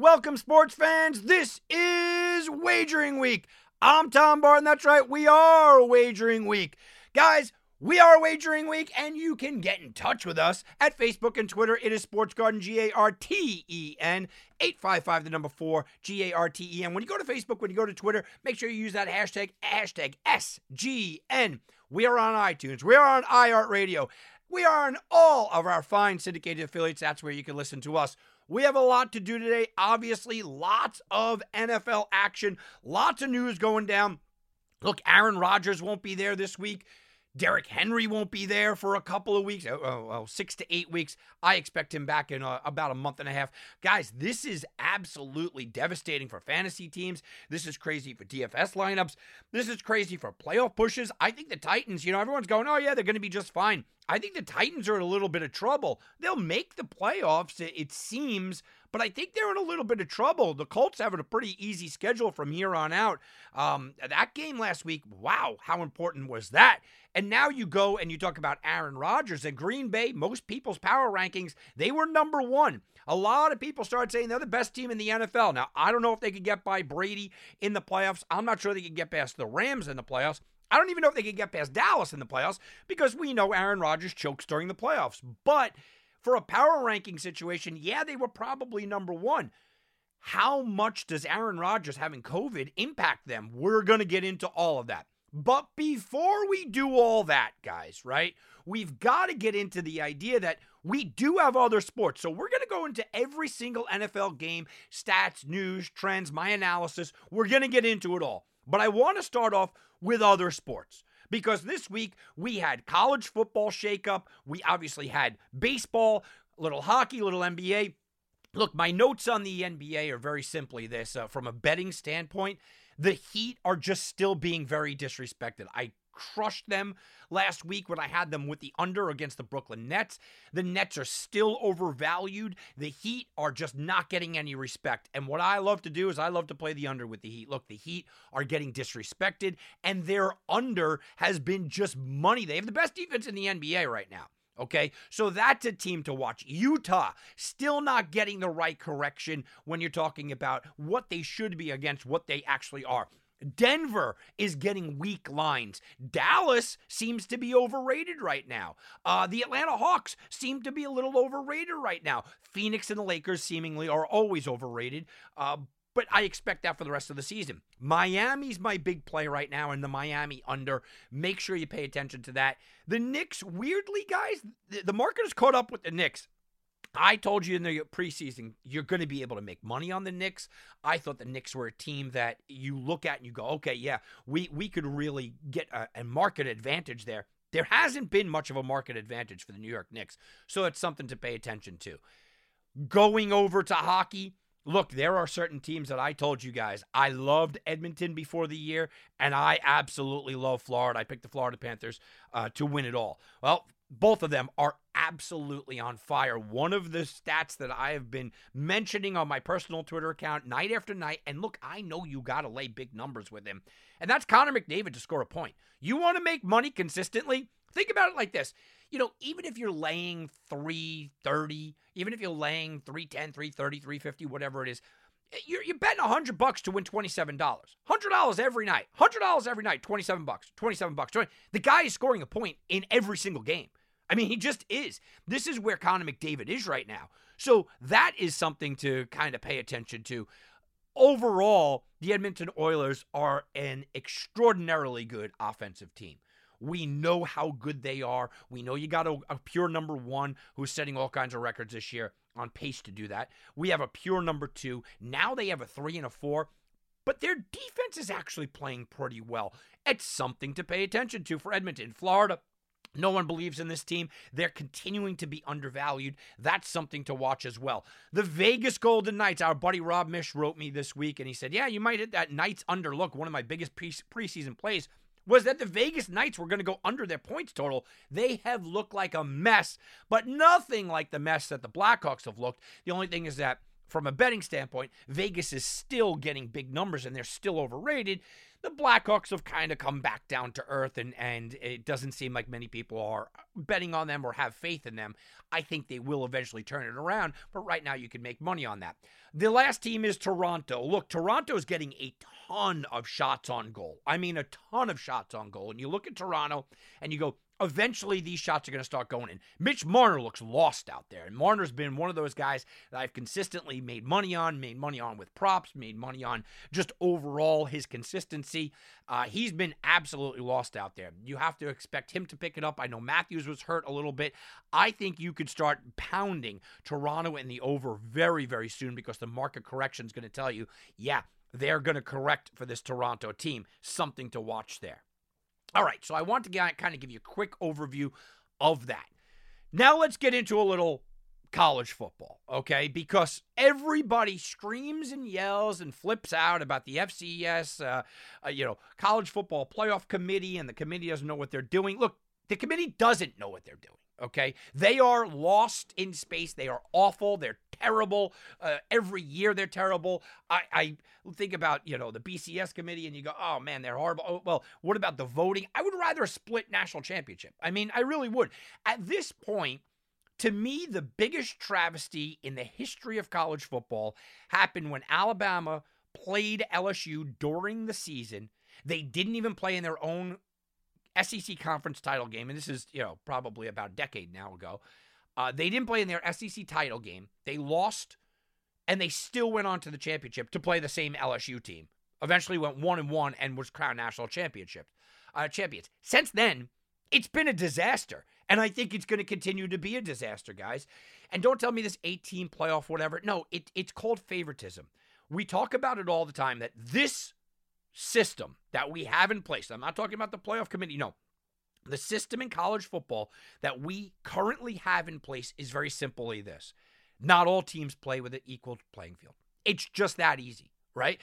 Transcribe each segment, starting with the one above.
Welcome, sports fans. This is Wagering Week. I'm Tom Barton. That's right, we are Wagering Week. Guys, we are Wagering Week, and you can get in touch with us at Facebook and Twitter. It is Sports Garden, G A R T E N, 855, the number four, G A R T E N. When you go to Facebook, when you go to Twitter, make sure you use that hashtag, hashtag SGN. We are on iTunes, we are on iHeartRadio, we are on all of our fine syndicated affiliates. That's where you can listen to us. We have a lot to do today. Obviously, lots of NFL action, lots of news going down. Look, Aaron Rodgers won't be there this week. Derrick Henry won't be there for a couple of weeks, oh, oh, oh, six to eight weeks. I expect him back in uh, about a month and a half. Guys, this is absolutely devastating for fantasy teams. This is crazy for DFS lineups. This is crazy for playoff pushes. I think the Titans, you know, everyone's going, oh, yeah, they're going to be just fine. I think the Titans are in a little bit of trouble. They'll make the playoffs, it seems, but I think they're in a little bit of trouble. The Colts having a pretty easy schedule from here on out. Um, that game last week, wow, how important was that? And now you go and you talk about Aaron Rodgers and Green Bay, most people's power rankings, they were number one. A lot of people started saying they're the best team in the NFL. Now, I don't know if they could get by Brady in the playoffs. I'm not sure they could get past the Rams in the playoffs. I don't even know if they could get past Dallas in the playoffs because we know Aaron Rodgers chokes during the playoffs. But for a power ranking situation, yeah, they were probably number one. How much does Aaron Rodgers having COVID impact them? We're going to get into all of that. But before we do all that, guys, right, we've got to get into the idea that we do have other sports. So we're going to go into every single NFL game, stats, news, trends, my analysis. We're going to get into it all. But I want to start off with other sports because this week we had college football shakeup. We obviously had baseball, little hockey, little NBA. Look, my notes on the NBA are very simply this uh, from a betting standpoint. The Heat are just still being very disrespected. I crushed them last week when I had them with the under against the Brooklyn Nets. The Nets are still overvalued. The Heat are just not getting any respect. And what I love to do is I love to play the under with the Heat. Look, the Heat are getting disrespected, and their under has been just money. They have the best defense in the NBA right now. Okay, so that's a team to watch. Utah still not getting the right correction when you're talking about what they should be against what they actually are. Denver is getting weak lines. Dallas seems to be overrated right now. Uh, the Atlanta Hawks seem to be a little overrated right now. Phoenix and the Lakers seemingly are always overrated. Uh, but I expect that for the rest of the season. Miami's my big play right now, and the Miami under. Make sure you pay attention to that. The Knicks, weirdly, guys, the, the market has caught up with the Knicks. I told you in the preseason you're going to be able to make money on the Knicks. I thought the Knicks were a team that you look at and you go, okay, yeah, we we could really get a, a market advantage there. There hasn't been much of a market advantage for the New York Knicks, so it's something to pay attention to. Going over to hockey, Look, there are certain teams that I told you guys I loved Edmonton before the year, and I absolutely love Florida. I picked the Florida Panthers uh, to win it all. Well, both of them are absolutely on fire. One of the stats that I have been mentioning on my personal Twitter account night after night, and look, I know you got to lay big numbers with him, and that's Connor McDavid to score a point. You want to make money consistently? Think about it like this you know, even if you're laying 330, even if you're laying 310, 330, 350, whatever it is, you're, you're betting 100 bucks to win $27. $100 every night. $100 every night, 27 bucks. 27 bucks. 20. The guy is scoring a point in every single game. I mean, he just is. This is where Connor McDavid is right now. So that is something to kind of pay attention to. overall, the Edmonton Oilers are an extraordinarily good offensive team. We know how good they are. We know you got a, a, pure number one who's setting all kinds of records this year, on pace to do that. We have a pure number two. Now they have a three and a four, but their defense is actually playing pretty well. It's something to pay attention to for Edmonton. Florida, no one believes in this team. They're continuing to be undervalued. That's something to watch as well. The Vegas Golden Knights, our buddy Rob Mish wrote me this week, and he said, Yeah, you might hit that Knights underlook, one of my biggest pre- preseason plays was that the Vegas Knights were going to go under their points total. They have looked like a mess, but nothing like the mess that the Blackhawks have looked. The only thing is that from a betting standpoint, Vegas is still getting big numbers and they're still overrated the Blackhawks have kind of come back down to earth, and, and it doesn't seem like many people are betting on them or have faith in them. I think they will eventually turn it around, but right now you can make money on that. The last team is Toronto. Look, Toronto is getting a ton of shots on goal. I mean, a ton of shots on goal. And you look at Toronto and you go, eventually these shots are going to start going in. Mitch Marner looks lost out there. And Marner's been one of those guys that I've consistently made money on, made money on with props, made money on just overall his consistency. Uh, he's been absolutely lost out there. You have to expect him to pick it up. I know Matthews was hurt a little bit. I think you could start pounding Toronto in the over very, very soon because the market correction is going to tell you, yeah, they're going to correct for this Toronto team. Something to watch there. All right, so I want to kind of give you a quick overview of that. Now let's get into a little college football, okay? Because everybody screams and yells and flips out about the FCS, uh, uh, you know, college football playoff committee, and the committee doesn't know what they're doing. Look, the committee doesn't know what they're doing. Okay, they are lost in space. They are awful. They're terrible. Uh, every year they're terrible. I, I think about you know the BCS committee, and you go, oh man, they're horrible. Oh, well, what about the voting? I would rather a split national championship. I mean, I really would. At this point, to me, the biggest travesty in the history of college football happened when Alabama played LSU during the season. They didn't even play in their own SEC conference title game, and this is you know probably about a decade now ago. Uh, they didn't play in their SEC title game. They lost, and they still went on to the championship to play the same LSU team. Eventually, went one and one and was crowned national championship uh, champions. Since then, it's been a disaster, and I think it's going to continue to be a disaster, guys. And don't tell me this 18 playoff whatever. No, it, it's called favoritism. We talk about it all the time that this system that we have in place, I'm not talking about the playoff committee, no. The system in college football that we currently have in place is very simply this not all teams play with an equal playing field. It's just that easy, right?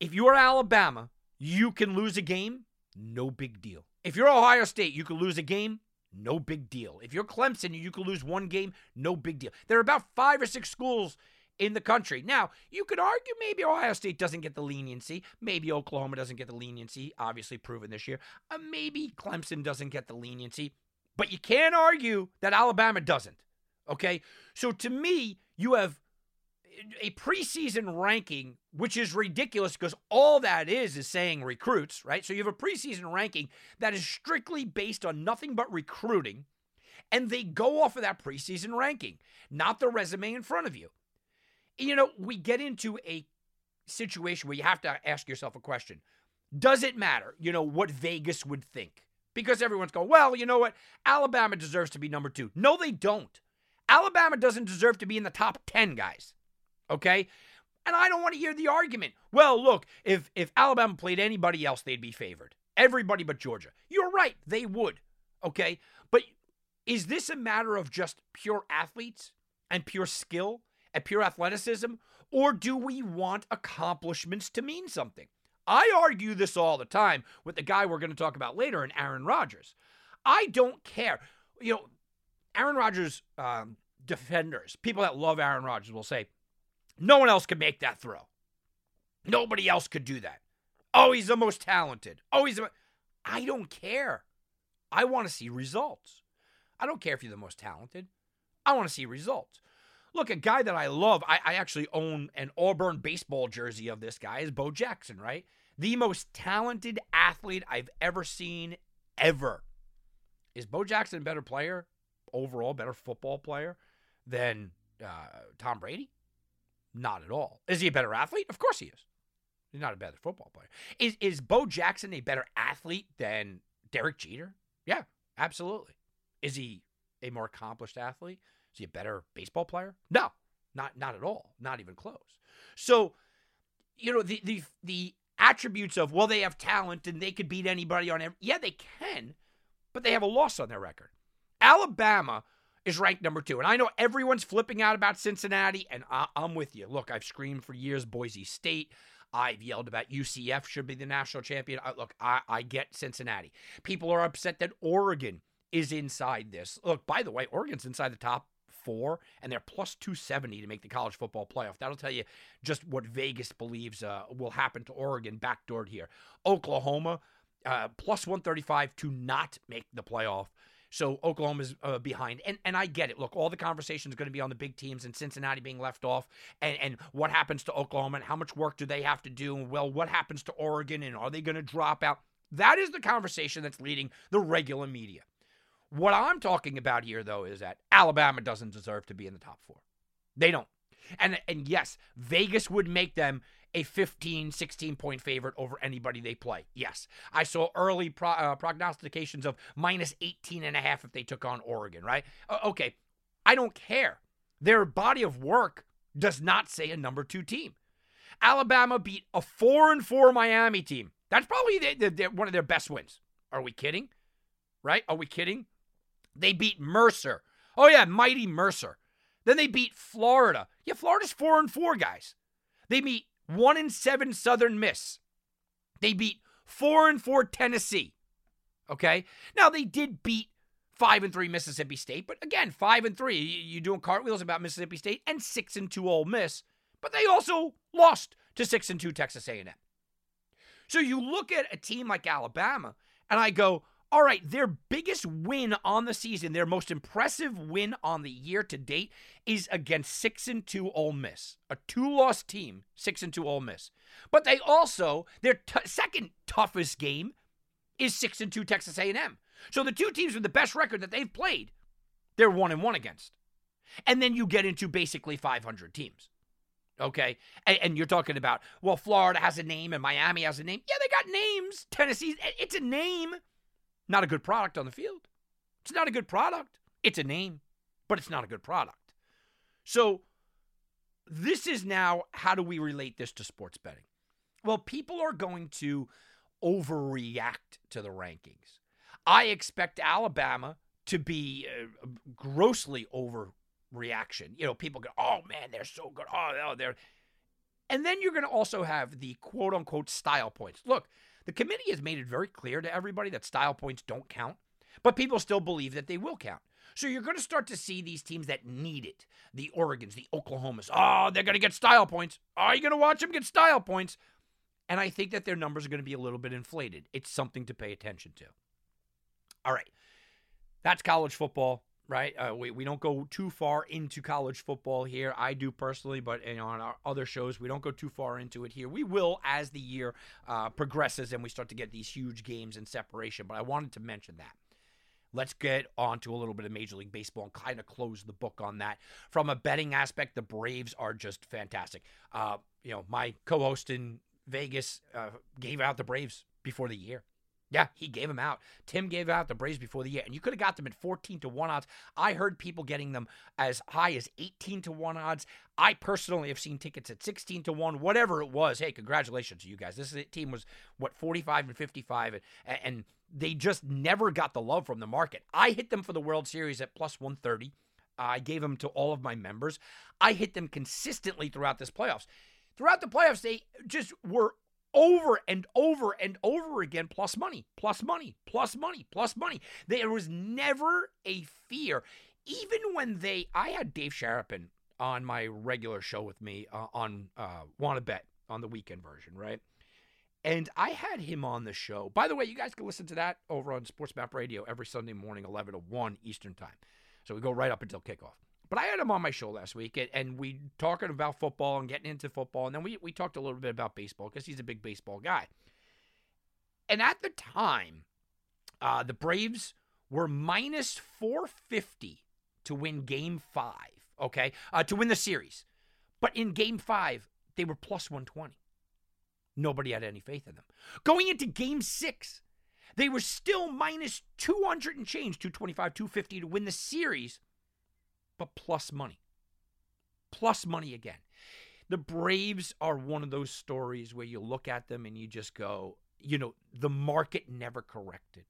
If you're Alabama, you can lose a game, no big deal. If you're Ohio State, you can lose a game, no big deal. If you're Clemson, you can lose one game, no big deal. There are about five or six schools in the country. Now, you could argue maybe Ohio State doesn't get the leniency. Maybe Oklahoma doesn't get the leniency, obviously proven this year. Uh, maybe Clemson doesn't get the leniency. But you can't argue that Alabama doesn't. Okay? So to me, you have a preseason ranking, which is ridiculous because all that is is saying recruits, right? So you have a preseason ranking that is strictly based on nothing but recruiting, and they go off of that preseason ranking, not the resume in front of you you know, we get into a situation where you have to ask yourself a question. Does it matter, you know, what Vegas would think? Because everyone's going, well, you know what? Alabama deserves to be number two. No, they don't. Alabama doesn't deserve to be in the top 10, guys. Okay? And I don't want to hear the argument. Well, look, if if Alabama played anybody else, they'd be favored. Everybody but Georgia. You're right, they would. Okay? But is this a matter of just pure athletes and pure skill? At pure athleticism, or do we want accomplishments to mean something? I argue this all the time with the guy we're going to talk about later, and Aaron Rodgers. I don't care. You know, Aaron Rodgers um, defenders, people that love Aaron Rodgers will say, no one else could make that throw. Nobody else could do that. Oh, he's the most talented. Oh, he's the. I don't care. I want to see results. I don't care if you're the most talented. I want to see results. Look, a guy that I love, I, I actually own an Auburn baseball jersey of this guy, is Bo Jackson, right? The most talented athlete I've ever seen, ever. Is Bo Jackson a better player, overall, better football player than uh, Tom Brady? not at all. Is he a better athlete? Of course he is. He's not a better football player. Is is Bo Jackson a better athlete than Derek Jeter? Yeah, absolutely. Is he a more accomplished athlete? He a better baseball player? No, not not at all. Not even close. So, you know, the the the attributes of well, they have talent and they could beat anybody on every yeah, they can, but they have a loss on their record. Alabama is ranked number two. And I know everyone's flipping out about Cincinnati, and I, am with you. Look, I've screamed for years Boise State. I've yelled about UCF should be the national champion. I, look, I, I get Cincinnati. People are upset that Oregon is inside this. Look, by the way, Oregon's inside the top four, and they're plus 270 to make the college football playoff. That'll tell you just what Vegas believes uh, will happen to Oregon backdoored here. Oklahoma, uh, plus 135 to not make the playoff. So Oklahoma's uh, behind, and and I get it. Look, all the conversation is going to be on the big teams and Cincinnati being left off, and and what happens to Oklahoma and how much work do they have to do, well, what happens to Oregon and are they going to drop out? That is the conversation that's leading the regular media. What I'm talking about here, though, is that Alabama doesn't deserve to be in the top four. They don't. And and yes, Vegas would make them a 15, 16 point favorite over anybody they play. Yes. I saw early pro- uh, prognostications of minus 18 and a half if they took on Oregon, right? Uh, okay. I don't care. Their body of work does not say a number two team. Alabama beat a four and four Miami team. That's probably the, the, one of their best wins. Are we kidding? Right? Are we kidding? They beat Mercer. Oh yeah, mighty Mercer. Then they beat Florida. Yeah, Florida's four and four guys. They beat one and seven Southern Miss. They beat four and four Tennessee. Okay. Now they did beat five and three Mississippi State, but again, five and three. You doing cartwheels about Mississippi State and six and two Ole Miss, but they also lost to six and two Texas A&M. So you look at a team like Alabama, and I go, all right, their biggest win on the season, their most impressive win on the year to date is against 6 and 2 Ole Miss. A two-loss team, 6 and 2 Ole Miss. But they also their t- second toughest game is 6 and 2 Texas A&M. So the two teams with the best record that they've played, they're 1 and 1 against. And then you get into basically 500 teams. Okay. And, and, you're talking about, well, Florida has a name and Miami has a name. Yeah, they got names. Tennessee, it's a name. Not a good product on the field. It's not a good product. It's a name, but it's not a good product. So, this is now how do we relate this to sports betting? Well, people are going to overreact to the rankings. I expect Alabama to be uh, grossly overreaction. You know, people go, "Oh man, they're so good. Oh, oh they're," and then you're going to also have the quote unquote style points. Look, the committee has made it very clear to everybody that style points don't count, but people still believe that they will count. So you're going to start to see these teams that need it the Oregons, the Oklahomas. Oh, they're going to get style points. Are you going to watch them get style points? And I think that their numbers are going to be a little bit inflated. It's something to pay attention to. All right. That's college football right? Uh, we, we don't go too far into college football here. I do personally, but you know, on our other shows, we don't go too far into it here. We will as the year uh, progresses and we start to get these huge games and separation. But I wanted to mention that. Let's get on to a little bit of Major League Baseball and kind of close the book on that. From a betting aspect, the Braves are just fantastic. Uh, you know, my co-host in Vegas uh, gave out the Braves before the year. Yeah, he gave them out. Tim gave out the Braves before the year, and you could have got them at 14 to 1 odds. I heard people getting them as high as 18 to 1 odds. I personally have seen tickets at 16 to 1, whatever it was. Hey, congratulations to you guys. This team was, what, 45 and 55, and, and they just never got the love from the market. I hit them for the World Series at plus 130. I gave them to all of my members. I hit them consistently throughout this playoffs. Throughout the playoffs, they just were over and over and over again plus money, plus money, plus money, plus money. There was never a fear. Even when they, I had Dave Sharapan on my regular show with me uh, on uh, Want to Bet on the weekend version, right? And I had him on the show. By the way, you guys can listen to that over on Sports Map Radio every Sunday morning, 11 to 1 Eastern Time. So we go right up until kickoff. But I had him on my show last week, and, and we talking about football and getting into football, and then we we talked a little bit about baseball because he's a big baseball guy. And at the time, uh, the Braves were minus 450 to win Game Five. Okay, uh, to win the series. But in game five, they were plus 120. Nobody had any faith in them. Going into game six, they were still minus 200 and change, 225, 250 to win the series, but plus money. Plus money again. The Braves are one of those stories where you look at them and you just go, you know, the market never corrected.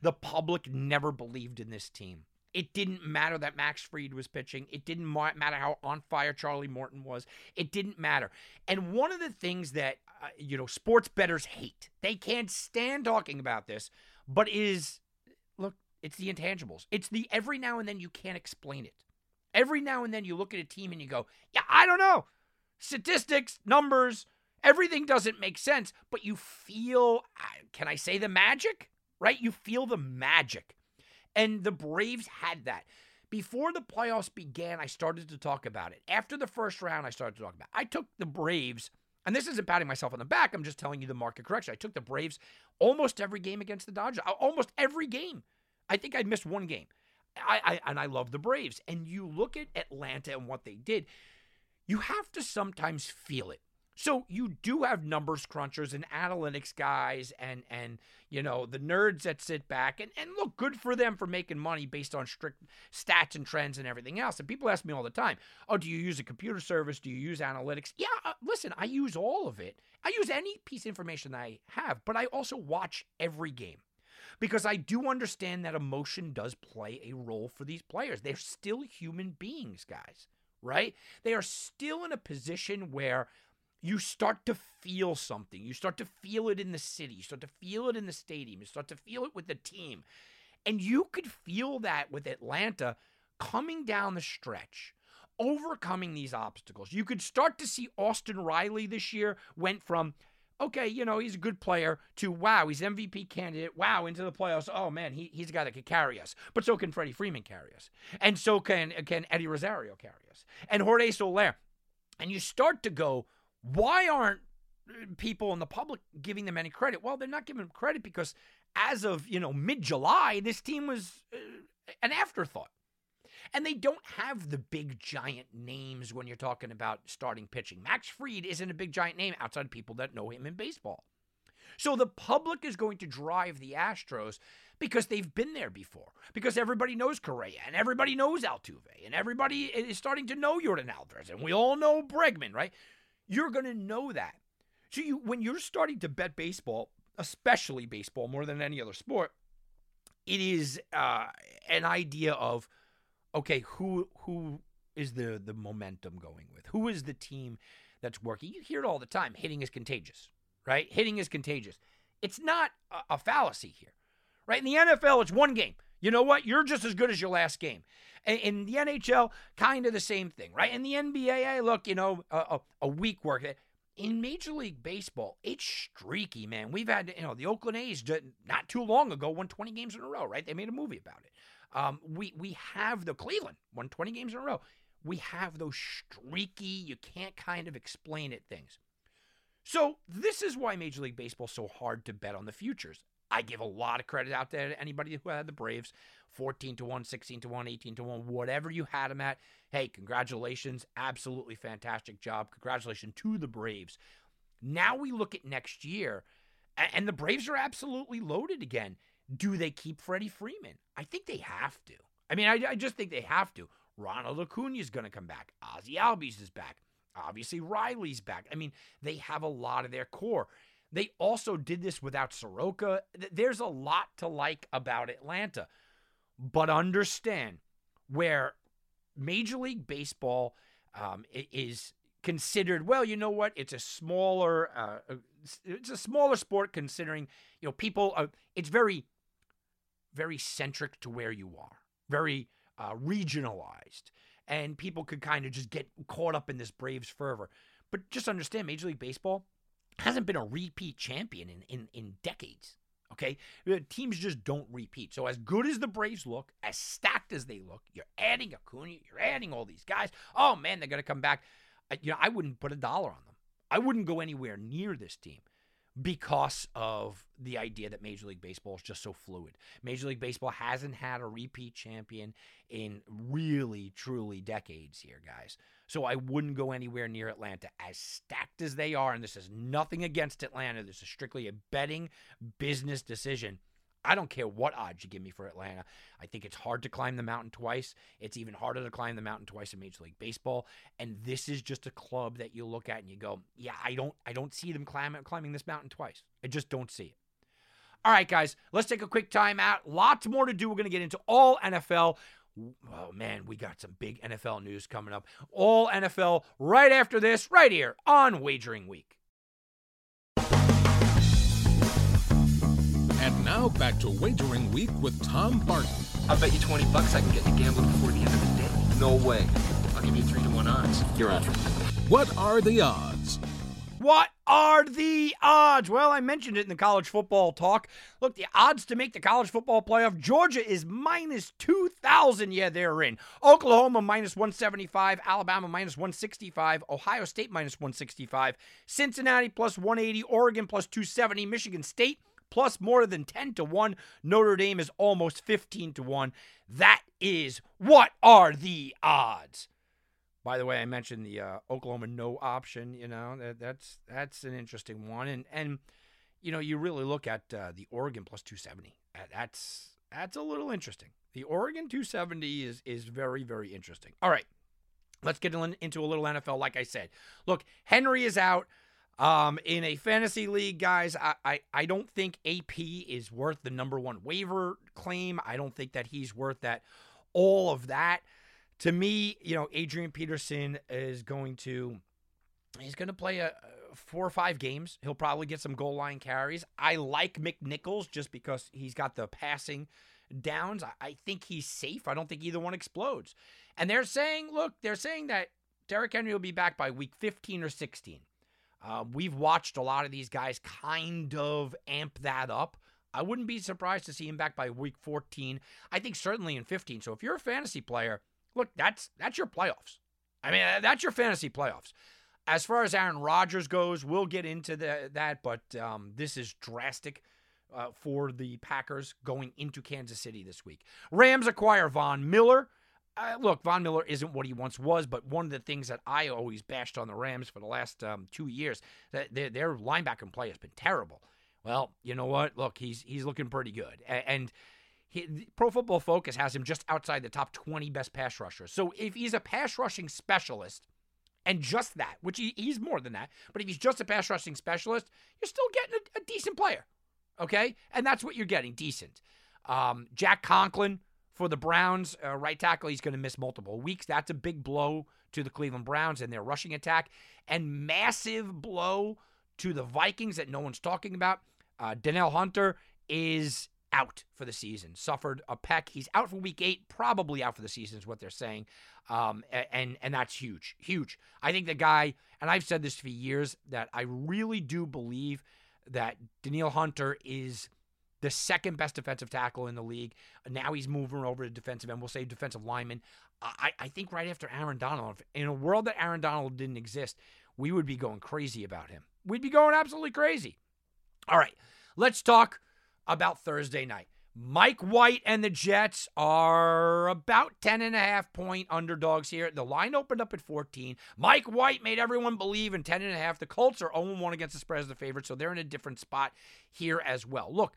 The public never believed in this team. It didn't matter that Max Fried was pitching. It didn't matter how on fire Charlie Morton was. It didn't matter. And one of the things that, uh, you know, sports bettors hate, they can't stand talking about this, but is look, it's the intangibles. It's the every now and then you can't explain it. Every now and then you look at a team and you go, yeah, I don't know. Statistics, numbers, everything doesn't make sense, but you feel, uh, can I say the magic? Right? You feel the magic. And the Braves had that. Before the playoffs began, I started to talk about it. After the first round, I started to talk about it. I took the Braves, and this isn't patting myself on the back, I'm just telling you the market correction. I took the Braves almost every game against the Dodgers, almost every game. I think I missed one game. I, I and I love the Braves. And you look at Atlanta and what they did, you have to sometimes feel it. So you do have numbers crunchers and analytics guys and and you know the nerds that sit back and, and look good for them for making money based on strict stats and trends and everything else. And people ask me all the time, "Oh, do you use a computer service? Do you use analytics?" Yeah, uh, listen, I use all of it. I use any piece of information I have, but I also watch every game because I do understand that emotion does play a role for these players. They're still human beings, guys, right? They are still in a position where you start to feel something. You start to feel it in the city. You start to feel it in the stadium. You start to feel it with the team. And you could feel that with Atlanta coming down the stretch, overcoming these obstacles. You could start to see Austin Riley this year went from, okay, you know, he's a good player to, wow, he's MVP candidate. Wow, into the playoffs. Oh, man, he, he's a guy that could carry us. But so can Freddie Freeman carry us. And so can, can Eddie Rosario carry us. And Jorge Soler. And you start to go, why aren't uh, people in the public giving them any credit? Well, they're not giving them credit because as of, you know, mid-July, this team was uh, an afterthought. And they don't have the big giant names when you're talking about starting pitching. Max Fried isn't a big giant name outside of people that know him in baseball. So the public is going to drive the Astros because they've been there before. Because everybody knows Correa and everybody knows Altuve and everybody is starting to know Yordan Alvarez and we all know Bregman, right? You're going to know that. So you when you're starting to bet baseball, especially baseball more than any other sport, it is uh, an idea of okay, who who is the the momentum going with? Who is the team that's working? You hear it all the time. Hitting is contagious, right? Hitting is contagious. It's not a, a fallacy here, right? In the NFL, it's one game. You know what? You're just as good as your last game. In the NHL, kind of the same thing, right? In the NBA, look, you know, a, a week work. In Major League Baseball, it's streaky, man. We've had, you know, the Oakland A's not too long ago won 20 games in a row, right? They made a movie about it. Um, we we have the Cleveland won 20 games in a row. We have those streaky, you can't kind of explain it things. So this is why Major League Baseball is so hard to bet on the futures. I give a lot of credit out there to anybody who had the Braves 14 to 1, 16 to 1, 18 to 1, whatever you had them at. Hey, congratulations. Absolutely fantastic job. Congratulations to the Braves. Now we look at next year, and the Braves are absolutely loaded again. Do they keep Freddie Freeman? I think they have to. I mean, I, I just think they have to. Ronald Acuna is going to come back. Ozzie Albies is back. Obviously, Riley's back. I mean, they have a lot of their core. They also did this without Soroka. There's a lot to like about Atlanta. But understand where Major League Baseball um, is considered, well, you know what? It's a smaller, uh, uh it's a smaller sport considering, you know, people, uh, it's very, very centric to where you are, very uh, regionalized. And people could kind of just get caught up in this Braves fervor. But just understand, Major League Baseball, hasn't been a repeat champion in, in, in decades. Okay. Teams just don't repeat. So, as good as the Braves look, as stacked as they look, you're adding Acuna, you're adding all these guys. Oh, man, they're going to come back. You know, I wouldn't put a dollar on them. I wouldn't go anywhere near this team. Because of the idea that Major League Baseball is just so fluid. Major League Baseball hasn't had a repeat champion in really, truly decades here, guys. So I wouldn't go anywhere near Atlanta. As stacked as they are, and this is nothing against Atlanta, this is strictly a betting business decision. I don't care what odds you give me for Atlanta. I think it's hard to climb the mountain twice. It's even harder to climb the mountain twice in Major League Baseball. And this is just a club that you look at and you go, yeah, I don't, I don't see them climbing climbing this mountain twice. I just don't see it. All right, guys, let's take a quick time out. Lots more to do. We're going to get into all NFL. Oh man, we got some big NFL news coming up. All NFL right after this, right here on Wagering Week. And now back to Wagering Week with Tom Barton. I'll bet you 20 bucks I can get you gambling before the end of the day. No way. I'll give you 3 to 1 odds. You're on. What are the odds? What are the odds? Well, I mentioned it in the college football talk. Look, the odds to make the college football playoff Georgia is minus 2,000. Yeah, they're in. Oklahoma minus 175. Alabama minus 165. Ohio State minus 165. Cincinnati plus 180. Oregon plus 270. Michigan State plus more than 10 to 1. Notre Dame is almost 15 to 1. That is what are the odds? By the way, I mentioned the uh, Oklahoma no option. You know that, that's that's an interesting one, and and you know you really look at uh, the Oregon plus two seventy. That's that's a little interesting. The Oregon two seventy is is very very interesting. All right, let's get into a little NFL. Like I said, look, Henry is out. Um, in a fantasy league, guys, I, I, I don't think AP is worth the number one waiver claim. I don't think that he's worth that all of that to me, you know, Adrian Peterson is going to he's going to play a four or five games. He'll probably get some goal line carries. I like McNichols just because he's got the passing downs. I think he's safe. I don't think either one explodes. And they're saying, look, they're saying that Derrick Henry will be back by week 15 or 16. Uh, we've watched a lot of these guys kind of amp that up. I wouldn't be surprised to see him back by week 14. I think certainly in 15. So if you're a fantasy player, look, that's that's your playoffs. I mean, that's your fantasy playoffs. As far as Aaron Rodgers goes, we'll get into the, that, but um, this is drastic uh, for the Packers going into Kansas City this week. Rams acquire Von Miller. Uh, look, Von Miller isn't what he once was, but one of the things that I always bashed on the Rams for the last um, two years, that their, their linebacker play has been terrible. Well, you know what? Look, he's he's looking pretty good, and he, Pro Football Focus has him just outside the top 20 best pass rushers. So if he's a pass rushing specialist, and just that, which he, he's more than that, but if he's just a pass rushing specialist, you're still getting a, a decent player. Okay? And that's what you're getting decent. Um, Jack Conklin for the Browns, uh, right tackle, he's going to miss multiple weeks. That's a big blow to the Cleveland Browns and their rushing attack, and massive blow to the Vikings that no one's talking about. Uh, Danielle Hunter is out for the season. Suffered a pec. He's out for week eight, probably out for the season, is what they're saying. Um, and and that's huge, huge. I think the guy, and I've said this for years, that I really do believe that Danielle Hunter is the second best defensive tackle in the league. Now he's moving over to defensive end. We'll say defensive lineman. I, I think right after Aaron Donald, in a world that Aaron Donald didn't exist, we would be going crazy about him. We'd be going absolutely crazy. All right, let's talk about Thursday night. Mike White and the Jets are about 10 and a half point underdogs here. The line opened up at 14. Mike White made everyone believe in 10 and a half. The Colts are 0 1 against the spread as the favorite, so they're in a different spot here as well. Look,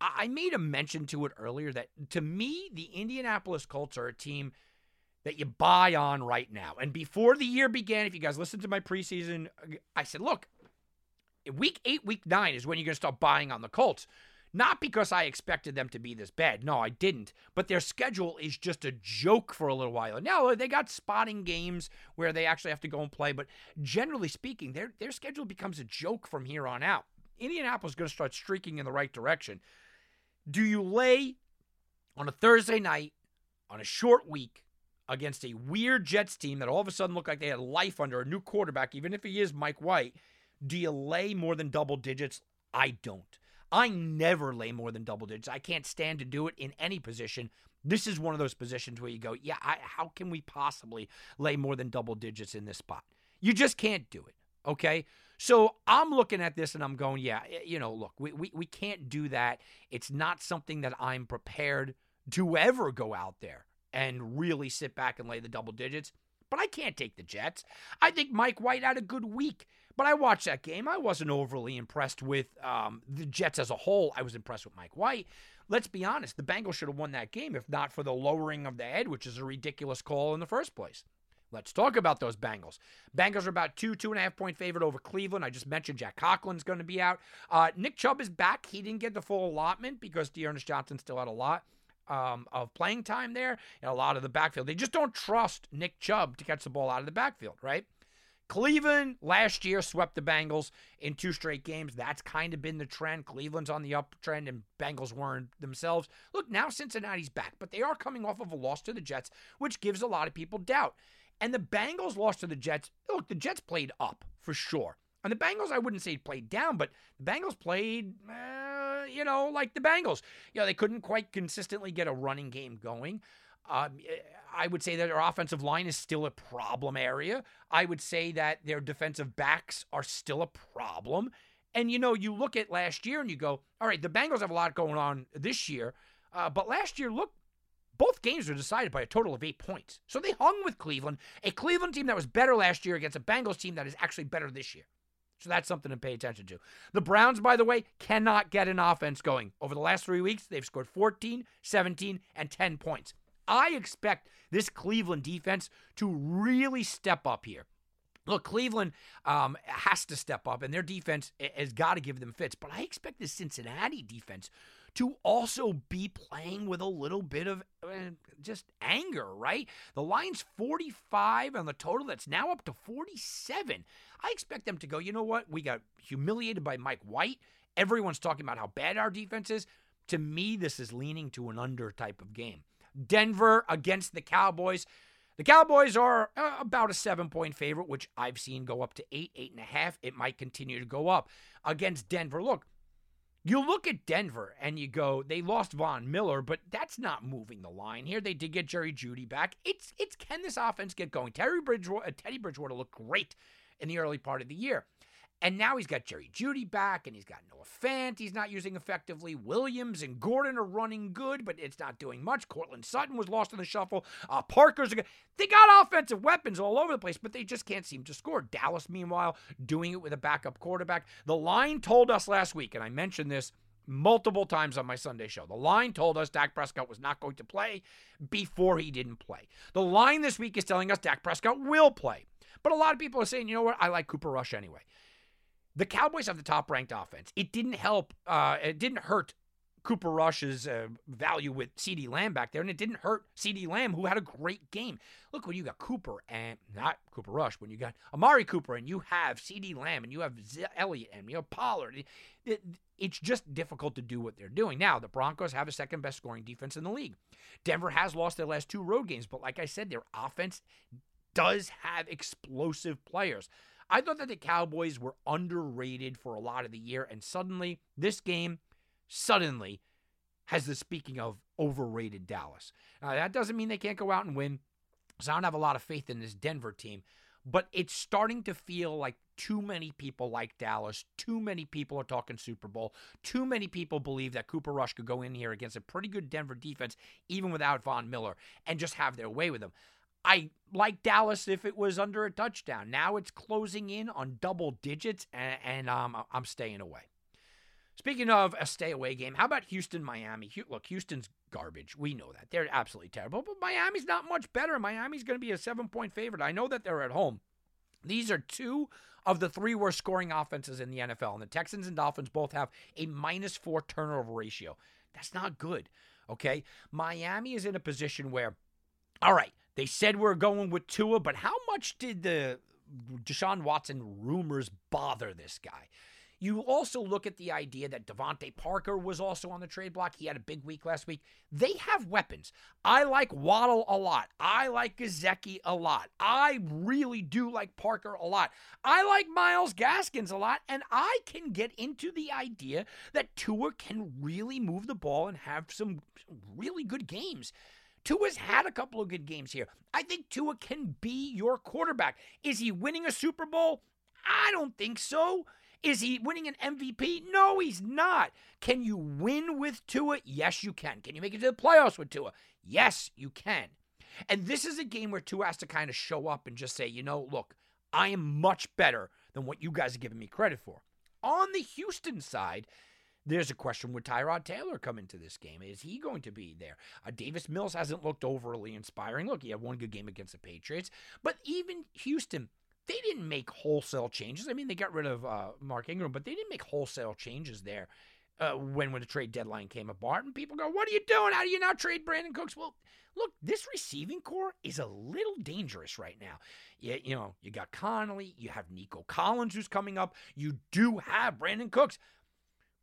I made a mention to it earlier that to me, the Indianapolis Colts are a team that you buy on right now. And before the year began, if you guys listened to my preseason, I said, look, week eight, week nine is when you're going to start buying on the Colts. Not because I expected them to be this bad. No, I didn't. But their schedule is just a joke for a little while. Now they got spotting games where they actually have to go and play, but generally speaking, their their schedule becomes a joke from here on out. Indianapolis is going to start streaking in the right direction. Do you lay on a Thursday night on a short week against a weird Jets team that all of a sudden looked like they had life under a new quarterback, even if he is Mike White? Do you lay more than double digits? I don't. I never lay more than double digits. I can't stand to do it in any position. This is one of those positions where you go, yeah, I, how can we possibly lay more than double digits in this spot? You just can't do it. Okay. So I'm looking at this and I'm going, yeah, you know, look, we, we, we can't do that. It's not something that I'm prepared to ever go out there and really sit back and lay the double digits. But I can't take the Jets. I think Mike White had a good week. But I watched that game. I wasn't overly impressed with um, the Jets as a whole. I was impressed with Mike White. Let's be honest, the Bengals should have won that game if not for the lowering of the head, which is a ridiculous call in the first place. Let's talk about those Bengals. Bengals are about two, two and a half point favorite over Cleveland. I just mentioned Jack Cochran's going to be out. Uh, Nick Chubb is back. He didn't get the full allotment because D'Ernest Johnson still had a lot um, of playing time there and a lot of the backfield. They just don't trust Nick Chubb to catch the ball out of the backfield, right? Cleveland last year swept the Bengals in two straight games. That's kind of been the trend. Cleveland's on the uptrend and Bengals weren't themselves. Look, now Cincinnati's back, but they are coming off of a loss to the Jets, which gives a lot of people doubt. And the Bengals lost to the Jets. Look, the Jets played up for sure. And the Bengals, I wouldn't say played down, but the Bengals played, uh, you know, like the Bengals. You know, they couldn't quite consistently get a running game going. Um, I would say that their offensive line is still a problem area. I would say that their defensive backs are still a problem. And, you know, you look at last year and you go, all right, the Bengals have a lot going on this year. Uh, but last year, look, both games were decided by a total of eight points. So they hung with Cleveland, a Cleveland team that was better last year against a Bengals team that is actually better this year. So that's something to pay attention to. The Browns, by the way, cannot get an offense going. Over the last three weeks, they've scored 14, 17, and 10 points. I expect this Cleveland defense to really step up here. Look, Cleveland um, has to step up, and their defense has got to give them fits. But I expect the Cincinnati defense to also be playing with a little bit of uh, just anger, right? The line's 45 on the total. That's now up to 47. I expect them to go, you know what? We got humiliated by Mike White. Everyone's talking about how bad our defense is. To me, this is leaning to an under type of game. Denver against the Cowboys. The Cowboys are uh, about a seven point favorite, which I've seen go up to eight, eight and a half. It might continue to go up against Denver. Look, you look at Denver and you go, they lost Von Miller, but that's not moving the line here. They did get Jerry Jeudy back. It's it's can this offense get going? Terry Bridgewater, uh, Teddy Bridgewater looked great in the early part of the year. And now he's got Jerry Jeudy back, and he's got Noah Fant. He's not using effectively. Williams and Gordon are running good, but it's not doing much. Courtland Sutton was lost in the shuffle. Uh, Parker's good. They got offensive weapons all over the place, but they just can't seem to score. Dallas, meanwhile, doing it with a backup quarterback. The line told us last week, and I mentioned this multiple times on my Sunday show. The line told us Dak Prescott was not going to play before he didn't play. The line this week is telling us Dak Prescott will play. But a lot of people are saying, you know what? I like Cooper Rush anyway. The Cowboys have the top ranked offense. It didn't help, uh, it didn't hurt Cooper Rush's uh, value with CeeDee Lamb back there, and it didn't hurt CeeDee Lamb, who had a great game. Look, when you got Cooper and not Cooper Rush, when you got Amari Cooper and you have CeeDee Lamb and you have Z- Elliott and you have Pollard, it, it, it's just difficult to do what they're doing. Now, the Broncos have a second best scoring defense in the league. Denver has lost their last two road games, but like I said, their offense does have explosive players. I thought that the Cowboys were underrated for a lot of the year, and suddenly this game, suddenly, has the speaking of overrated Dallas. Now, that doesn't mean they can't go out and win. So I don't have a lot of faith in this Denver team, but it's starting to feel like too many people like Dallas. Too many people are talking Super Bowl. Too many people believe that Cooper Rush could go in here against a pretty good Denver defense, even without Von Miller, and just have their way with them. I like Dallas if it was under a touchdown. Now it's closing in on double digits, and, and um, I'm staying away. Speaking of a stay away game, how about Houston, Miami? Look, Houston's garbage. We know that. They're absolutely terrible, but Miami's not much better. Miami's going to be a seven point favorite. I know that they're at home. These are two of the three worst scoring offenses in the NFL, and the Texans and Dolphins both have a minus four turnover ratio. That's not good. Okay. Miami is in a position where, all right, they said we're going with Tua, but how much did the Deshaun Watson rumors bother this guy? You also look at the idea that DeVante Parker was also on the trade block. He had a big week last week. They have weapons. I like Waddle a lot. I like Gesicki a lot. I really do like Parker a lot. I like Myles Gaskins a lot, and I can get into the idea that Tua can really move the ball and have some really good games. Tua's had a couple of good games here. I think Tua can be your quarterback. Is he winning a Super Bowl? I don't think so. Is he winning an MVP? No, he's not. Can you win with Tua? Yes, you can. Can you make it to the playoffs with Tua? Yes, you can. And this is a game where Tua has to kind of show up and just say, you know, look, I am much better than what you guys are giving me credit for. On the Houston side, there's a question would Tyrod Taylor come into this game? Is he going to be there? Uh, Davis Mills hasn't looked overly inspiring. Look, he had one good game against the Patriots, but even Houston, they didn't make wholesale changes. I mean, they got rid of uh, Mark Ingram, but they didn't make wholesale changes there uh, when when the trade deadline came apart. And people go, "What are you doing? How do you not trade Brandin Cooks?" Well, look, this receiving core is a little dangerous right now. You, you know, you got Conley, you have Nico Collins who's coming up, you do have Brandin Cooks.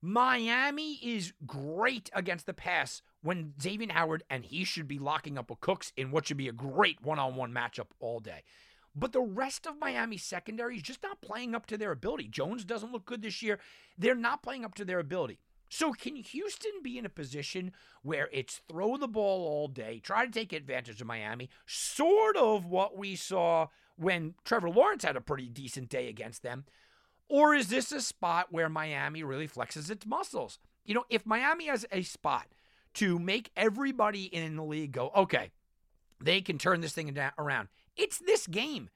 Miami is great against the pass when Xavier Howard and he should be locking up with Cooks in what should be a great one-on-one matchup all day. But the rest of Miami's secondary is just not playing up to their ability. Jones doesn't look good this year. They're not playing up to their ability. So, can Houston be in a position where it's throw the ball all day, try to take advantage of Miami, sort of what we saw when Trevor Lawrence had a pretty decent day against them? Or is this a spot where Miami really flexes its muscles? You know, if Miami has a spot to make everybody in the league go, okay, they can turn this thing around, it's this game.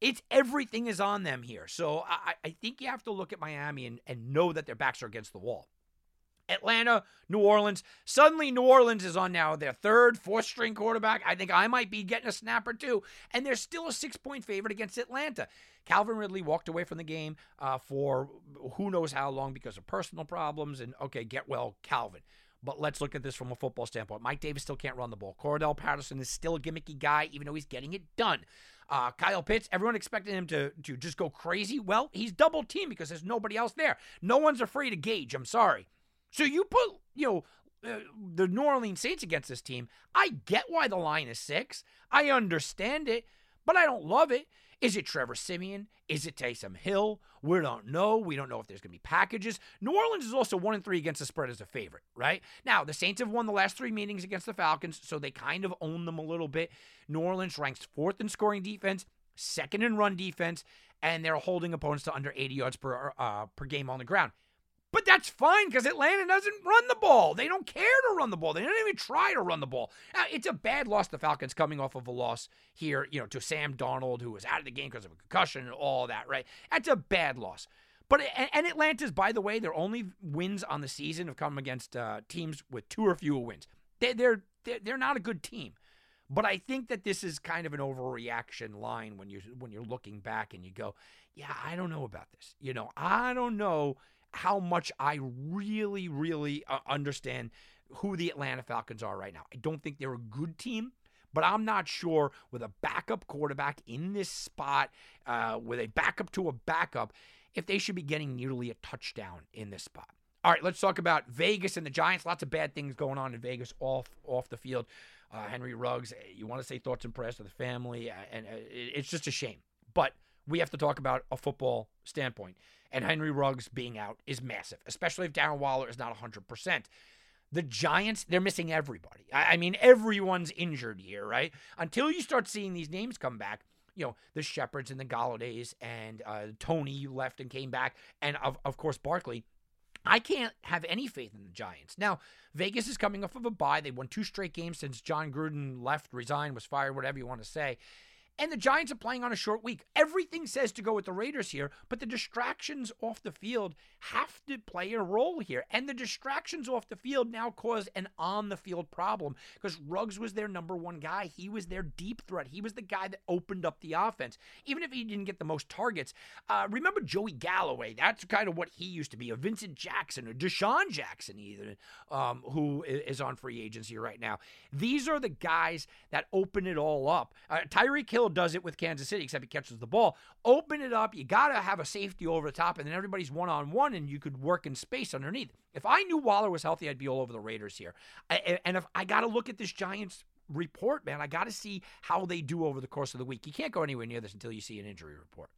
It's everything is on them here. So I, I think you have to look at Miami and, and know that their backs are against the wall. Atlanta, New Orleans. Suddenly, New Orleans is on now their third, fourth string quarterback. I think I might be getting a snap or two. And they're still a six point favorite against Atlanta. Calvin Ridley walked away from the game uh, for who knows how long because of personal problems. And okay, get well, Calvin. But let's look at this from a football standpoint. Mike Davis still can't run the ball. Cordarrelle Patterson is still a gimmicky guy, even though he's getting it done. Uh, Kyle Pitts, everyone expected him to, to just go crazy. Well, he's double teamed because there's nobody else there. No one's afraid of Gage. I'm sorry. So you put, you know, uh, the New Orleans Saints against this team. I get why the line is six. I understand it, but I don't love it. Is it Trevor Siemian? Is it Taysom Hill? We don't know. We don't know if there's going to be packages. New Orleans is also one and three against the spread as a favorite, right? Now the Saints have won the last three meetings against the Falcons, so they kind of own them a little bit. New Orleans ranks fourth in scoring defense, second in run defense, and they're holding opponents to under 80 yards per uh, per game on the ground. But that's fine because Atlanta doesn't run the ball. They don't care to run the ball. They don't even try to run the ball. Now, it's a bad loss. The Falcons coming off of a loss here, you know, to Sam Darnold, who was out of the game because of a concussion and all that, right? That's a bad loss. But and Atlanta's, by the way, their only wins on the season have come against uh, teams with two or fewer wins. They, they're they're not a good team. But I think that this is kind of an overreaction line when you when you're looking back and you go, yeah, I don't know about this. You know, I don't know how much I really, really uh, understand who the Atlanta Falcons are right now. I don't think they're a good team, but I'm not sure with a backup quarterback in this spot, uh, with a backup to a backup, if they should be getting nearly a touchdown in this spot. All right, let's talk about Vegas and the Giants. Lots of bad things going on in Vegas off off the field. Uh, Henry Ruggs, eh, you want to say thoughts and prayers to the family, uh, and uh, it's just a shame. But we have to talk about a football standpoint and Henry Ruggs being out is massive, especially if Darren Waller is not 100%. The Giants, they're missing everybody. I, mean, everyone's injured here, right? Until you start seeing these names come back, you know, the Shepherds and the Golladays and uh, Toney left and came back, and of, of course, Barkley. I can't have any faith in the Giants. Now, Vegas is coming off of a bye. They won two straight games since Jon Gruden left, resigned, was fired, whatever you want to say. And the Giants are playing on a short week. Everything says to go with the Raiders here, but the distractions off the field have to play a role here. And the distractions off the field now cause an on the field problem because Ruggs was their number one guy. He was their deep threat. He was the guy that opened up the offense, even if he didn't get the most targets. Uh, remember Joey Galloway? That's kind of what he used to be a Vincent Jackson or DeSean Jackson, either, um, who is on free agency right now. These are the guys that open it all up. Uh, Tyreek Hill does it with Kansas City, except he catches the ball. Open it up. You got to have a safety over the top, and then everybody's one on one, and you could work in space underneath. If I knew Waller was healthy, I'd be all over the Raiders here. And if I got to look at this Giants report, man, I got to see how they do over the course of the week. You can't go anywhere near this until you see an injury report.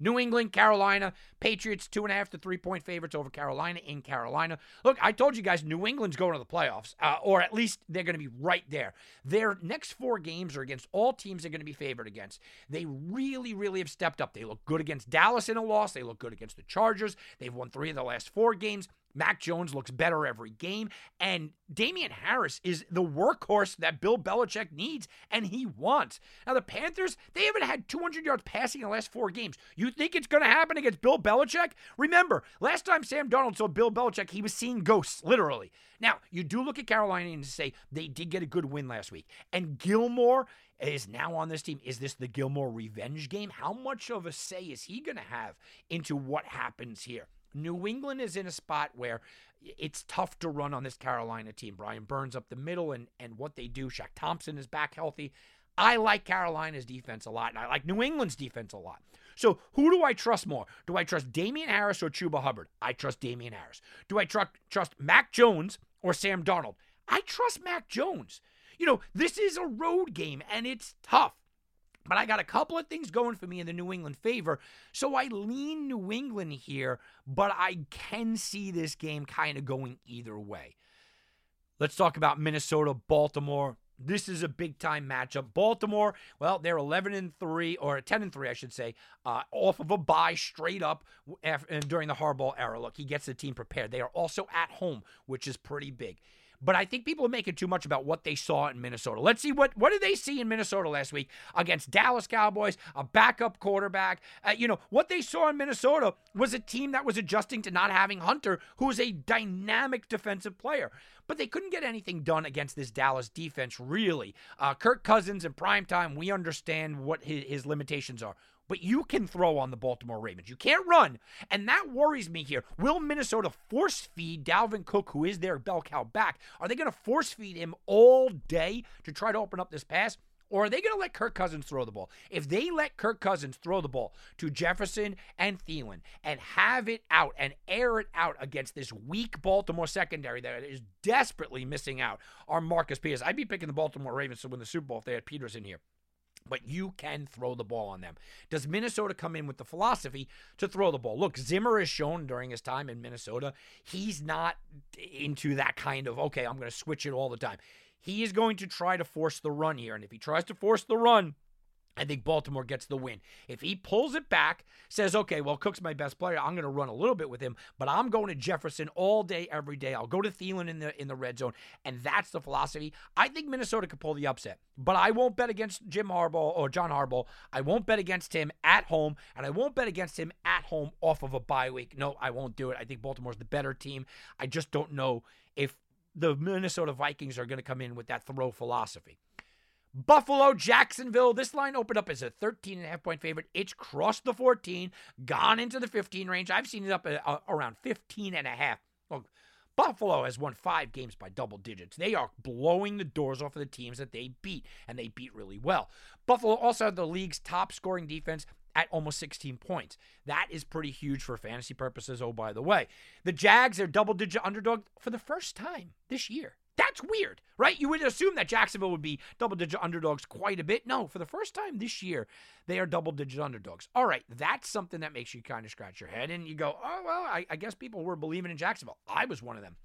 New England, Carolina, Patriots, two and a half to three point favorites over Carolina in Carolina. Look, I told you guys New England's going to the playoffs, uh, or at least they're going to be right there. Their next four games are against all teams they're going to be favored against. They really, really have stepped up. They look good against Dallas in a loss, they look good against the Chargers. They've won three of the last four games. Mac Jones looks better every game. And Damien Harris is the workhorse that Bill Belichick needs and he wants. Now, the Panthers, they haven't had 200 yards passing in the last four games. You think it's going to happen against Bill Belichick? Remember, last time Sam Darnold saw Bill Belichick, he was seeing ghosts, literally. Now, you do look at Carolina and say they did get a good win last week. And Gilmore is now on this team. Is this the Gilmore revenge game? How much of a say is he going to have into what happens here? New England is in a spot where it's tough to run on this Carolina team. Brian Burns up the middle and, and what they do. Shaq Thompson is back healthy. I like Carolina's defense a lot, and I like New England's defense a lot. So who do I trust more? Do I trust Damien Harris or Chuba Hubbard? I trust Damien Harris. Do I tr- trust Mac Jones or Sam Darnold? I trust Mac Jones. You know, this is a road game and it's tough. But I got a couple of things going for me in the New England favor. So I lean New England here, but I can see this game kind of going either way. Let's talk about Minnesota, Baltimore. This is a big time matchup. Baltimore, well, they're 11 and 3 or 10 and 3 I should say, uh, off of a bye straight up after, during the Harbaugh era. Look, he gets the team prepared. They are also at home, which is pretty big. But I think people are making too much about what they saw in Minnesota. Let's see what what did they see in Minnesota last week against Dallas Cowboys, a backup quarterback. Uh, you know what they saw in Minnesota was a team that was adjusting to not having Hunter, who is a dynamic defensive player. But they couldn't get anything done against this Dallas defense, really. Uh, Kirk Cousins in prime time, we understand what his, his limitations are but you can throw on the Baltimore Ravens. You can't run. And that worries me here. Will Minnesota force feed Dalvin Cook, who is their bell cow back? Are they going to force feed him all day to try to open up this pass? Or are they going to let Kirk Cousins throw the ball? If they let Kirk Cousins throw the ball to Jefferson and Thielen and have it out and air it out against this weak Baltimore secondary that is desperately missing out on Marcus Peters, I'd be picking the Baltimore Ravens to win the Super Bowl if they had Peters in here but you can throw the ball on them. Does Minnesota come in with the philosophy to throw the ball? Look, Zimmer has shown during his time in Minnesota, he's not into that kind of, okay, I'm going to switch it all the time. He is going to try to force the run here. And if he tries to force the run, I think Baltimore gets the win. If he pulls it back, says, okay, well, Cook's my best player. I'm going to run a little bit with him, but I'm going to Jefferson all day, every day. I'll go to Thielen in the in the red zone, and that's the philosophy. I think Minnesota could pull the upset, but I won't bet against Jim Harbaugh or John Harbaugh. I won't bet against him at home, and I won't bet against him at home off of a bye week. No, I won't do it. I think Baltimore's the better team. I just don't know if the Minnesota Vikings are going to come in with that throw philosophy. Buffalo, Jacksonville. This line opened up as a 13 and a half point favorite. It's crossed the 14, gone into the 15 range. I've seen it up at, uh, around 15 and a half. Look, Buffalo has won five games by double digits. They are blowing the doors off of the teams that they beat, and they beat really well. Buffalo also had the league's top scoring defense at almost 16 points. That is pretty huge for fantasy purposes. Oh, by the way, the Jags are double digit underdog for the first time this year. That's weird, right? You would assume that Jacksonville would be double digit underdogs quite a bit. No, for the first time this year, they are double digit underdogs. All right, that's something that makes you kind of scratch your head and you go, oh, well, I, I guess people were believing in Jacksonville. I was one of them.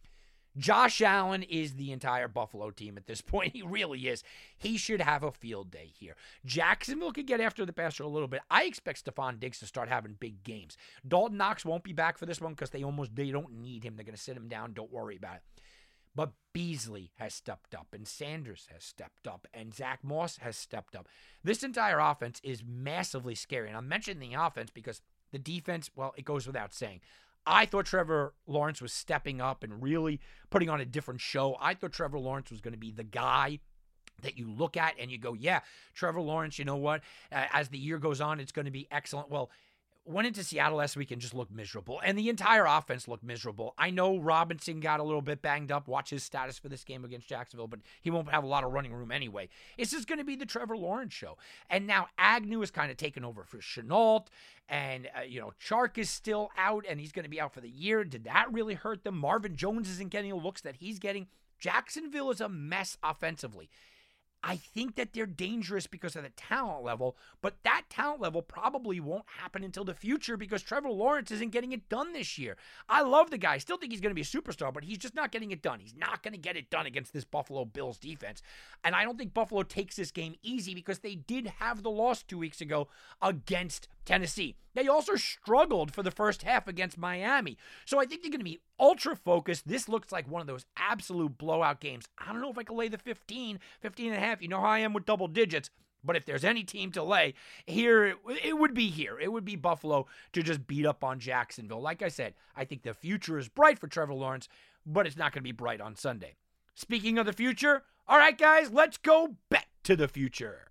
Josh Allen is the entire Buffalo team at this point. He really is. He should have a field day here. Jacksonville could get after the passer a little bit. I expect Stefon Diggs to start having big games. Dawson Knox won't be back for this one because they almost they don't need him. They're going to sit him down. Don't worry about it. But Beasley has stepped up, and Sanders has stepped up, and Zack Moss has stepped up. This entire offense is massively scary. And I'm mentioning the offense because the defense, well, it goes without saying. I thought Trevor Lawrence was stepping up and really putting on a different show. I thought Trevor Lawrence was going to be the guy that you look at and you go, yeah, Trevor Lawrence, you know what? As the year goes on, it's going to be excellent. Well, went into Seattle last week and just looked miserable. And the entire offense looked miserable. I know Robinson got a little bit banged up. Watch his status for this game against Jacksonville, but he won't have a lot of running room anyway. This is going to be the Trevor Lawrence show. And now Agnew is kind of taken over for Shenault. And, uh, you know, Chark is still out and he's going to be out for the year. Did that really hurt them? Marvin Jones isn't getting the looks that he's getting. Jacksonville is a mess offensively. I think that they're dangerous because of the talent level, but that talent level probably won't happen until the future because Trevor Lawrence isn't getting it done this year. I love the guy. I still think he's going to be a superstar, but he's just not getting it done. He's not going to get it done against this Buffalo Bills defense. And I don't think Buffalo takes this game easy because they did have the loss two weeks ago against Tennessee. They also struggled for the first half against Miami. So I think they're going to be ultra focused. This looks like one of those absolute blowout games. I don't know if I can lay the 15, 15 and a half. You know how I am with double digits. But if there's any team to lay here, it would be here. It would be Buffalo to just beat up on Jacksonville. Like I said, I think the future is bright for Trevor Lawrence, but it's not going to be bright on Sunday. Speaking of the future, all right, guys, let's go back to the future.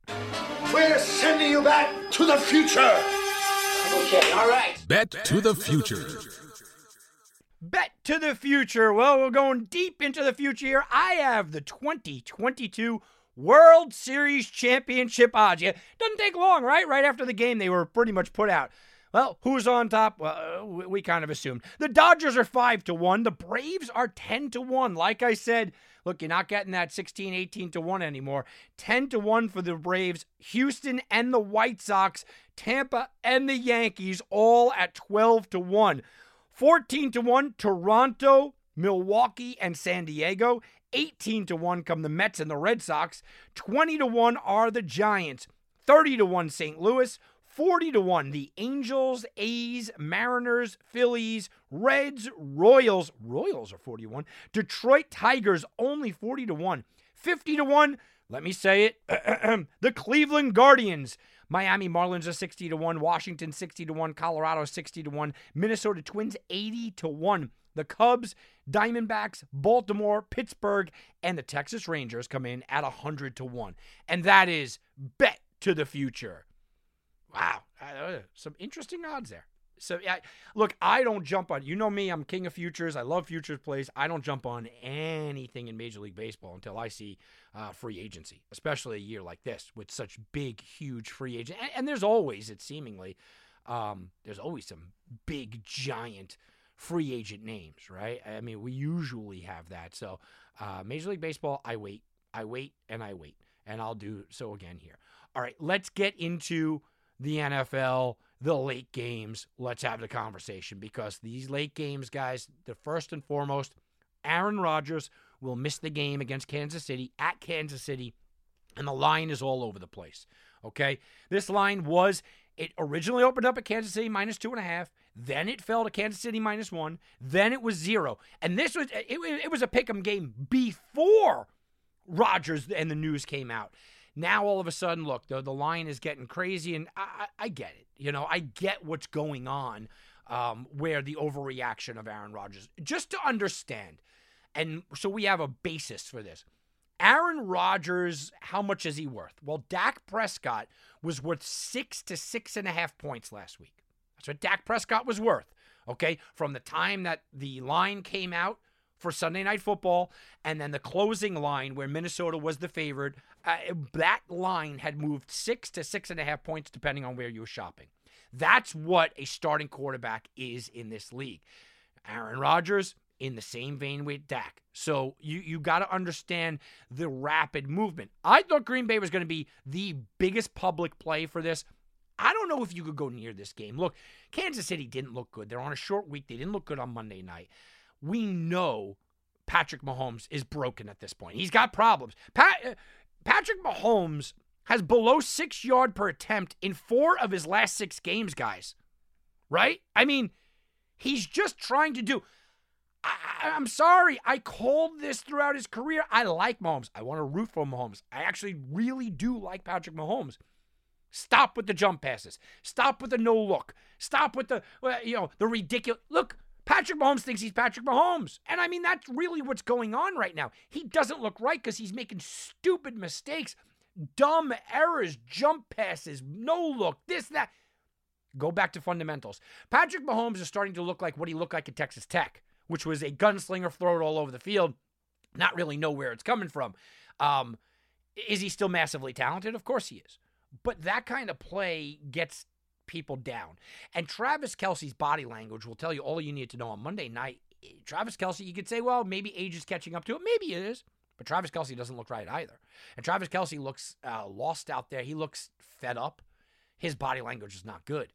We're sending you back to the future. Okay, all right. Bet to the future. Bet to the future. Well, we're going deep into the future here. I have the 2022 World Series Championship odds. Yeah, doesn't take long, right? Right after the game, they were pretty much put out. Well, who's on top? Well, we, we kind of assumed. The Dodgers are 5 to 1. The Braves are 10 to 1. Like I said, look, you're not getting that 16, 18 to 1 anymore. 10 to 1 for the Braves. Houston and the White Sox, Tampa and the Yankees all at 12 to 1. 14 to 1 Toronto, Milwaukee and San Diego. 18 to 1 come the Mets and the Red Sox. 20 to 1 are the Giants. 30 to 1 St. Louis. 40 to 1 the Angels, A's, Mariners, Phillies, Reds, Royals. Royals are 41. Detroit Tigers only 40 to 1. 50 to 1, let me say it. the Cleveland Guardians. Miami Marlins are 60 to 1, Washington 60 to 1, Colorado 60 to 1, Minnesota Twins 80 to 1. The Cubs, Diamondbacks, Baltimore, Pittsburgh, and the Texas Rangers come in at 100 to 1. And that is bet to the future. Wow, uh, some interesting odds there. So, yeah, look, I don't jump on. You know me, I'm king of futures. I love futures plays. I don't jump on anything in Major League Baseball until I see uh, free agency, especially a year like this with such big, huge free agent. And, and there's always, it seemingly, um, there's always some big, giant free agent names, right? I mean, we usually have that. So, uh, Major League Baseball, I wait, I wait, and I wait, and I'll do so again here. All right, let's get into the NFL, the late games. Let's have the conversation because these late games, guys, the first and foremost, Aaron Rodgers will miss the game against Kansas City at Kansas City, and the line is all over the place. Okay, this line was it originally opened up at Kansas City minus two and a half. Then it fell to Kansas City minus one. Then it was zero. And this was it, it was a pick'em game before Rodgers and the news came out. Now all of a sudden, look, the the line is getting crazy, and I, I, I get it. You know, I get what's going on. Um, where the overreaction of Aaron Rodgers, just to understand, and so we have a basis for this. Aaron Rodgers, how much is he worth? Well, Dak Prescott was worth six to six and a half points last week. That's what Dak Prescott was worth. Okay, from the time that the line came out for Sunday Night Football, and then the closing line where Minnesota was the favorite. Uh, that line had moved six to six and a half points, depending on where you were shopping. That's what a starting quarterback is in this league. Aaron Rodgers in the same vein with Dak. So you you got to understand the rapid movement. I thought Green Bay was going to be the biggest public play for this. I don't know if you could go near this game. Look, Kansas City didn't look good. They're on a short week. They didn't look good on Monday night we know Patrick Mahomes is broken at this point. He's got problems. Pat, Patrick Mahomes has below six yard per attempt in four of his last six games, guys. Right? I mean, he's just trying to do. I, am sorry. I called this throughout his career. I like Mahomes. I want to root for Mahomes. I actually really do like Patrick Mahomes. Stop with the jump passes. Stop with the no look. Stop with the you know the ridiculous look. Patrick Mahomes thinks he's Patrick Mahomes. And I mean, that's really what's going on right now. He doesn't look right because he's making stupid mistakes, dumb errors, jump passes, no look, this, that. Go back to fundamentals. Patrick Mahomes is starting to look like what he looked like at Texas Tech, which was a gunslinger, throw it all over the field, not really know where it's coming from. Um, is he still massively talented? Of course he is. But that kind of play gets people down. And Travis Kelce's body language will tell you all you need to know on Monday night. Travis Kelce, you could say, well, maybe age is catching up to it. Maybe it is. But Travis Kelce doesn't look right either. And Travis Kelce looks uh, lost out there. He looks fed up. His body language is not good.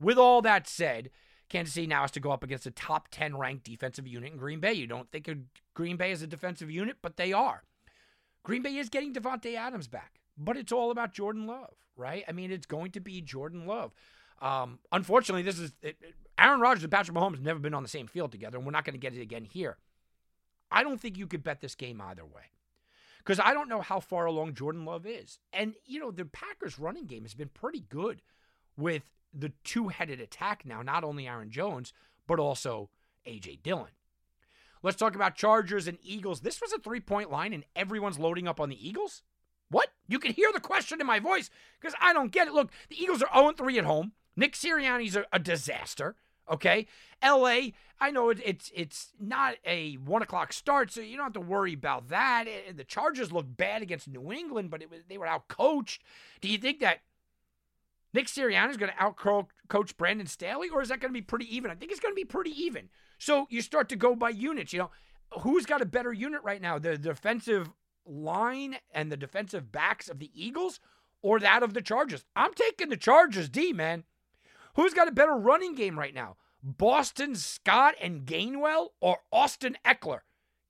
With all that said, Kansas City now has to go up against a top 10 ranked defensive unit in Green Bay. You don't think of Green Bay as a defensive unit, but they are. Green Bay is getting Davante Adams back, but it's all about Jordan Love, right? I mean, it's going to be Jordan Love. Um, unfortunately, this is it, Aaron Rodgers and Patrick Mahomes have never been on the same field together, and we're not going to get it again here. I don't think you could bet this game either way because I don't know how far along Jordan Love is. And, you know, the Packers' running game has been pretty good with the two headed attack now, not only Aaron Jones, but also A.J. Dillon. Let's talk about Chargers and Eagles. This was a three point line, and everyone's loading up on the Eagles? What? You can hear the question in my voice because I don't get it. Look, the Eagles are 0 3 at home. Nick Sirianni's a, a disaster. Okay, L.A. I know it, it's it's not a one o'clock start, so you don't have to worry about that. The Chargers look bad against New England, but they were out coached. Do you think that Nick Sirianni is going to out coach Brandon Staley, or is that going to be pretty even? I think it's going to be pretty even. So you start to go by units. You know, who's got a better unit right now? The defensive line and the defensive backs of the Eagles, or that of the Chargers? I'm taking the Chargers, D man. Who's got a better running game right now? Boston Scott and Gainwell or Austin Ekeler?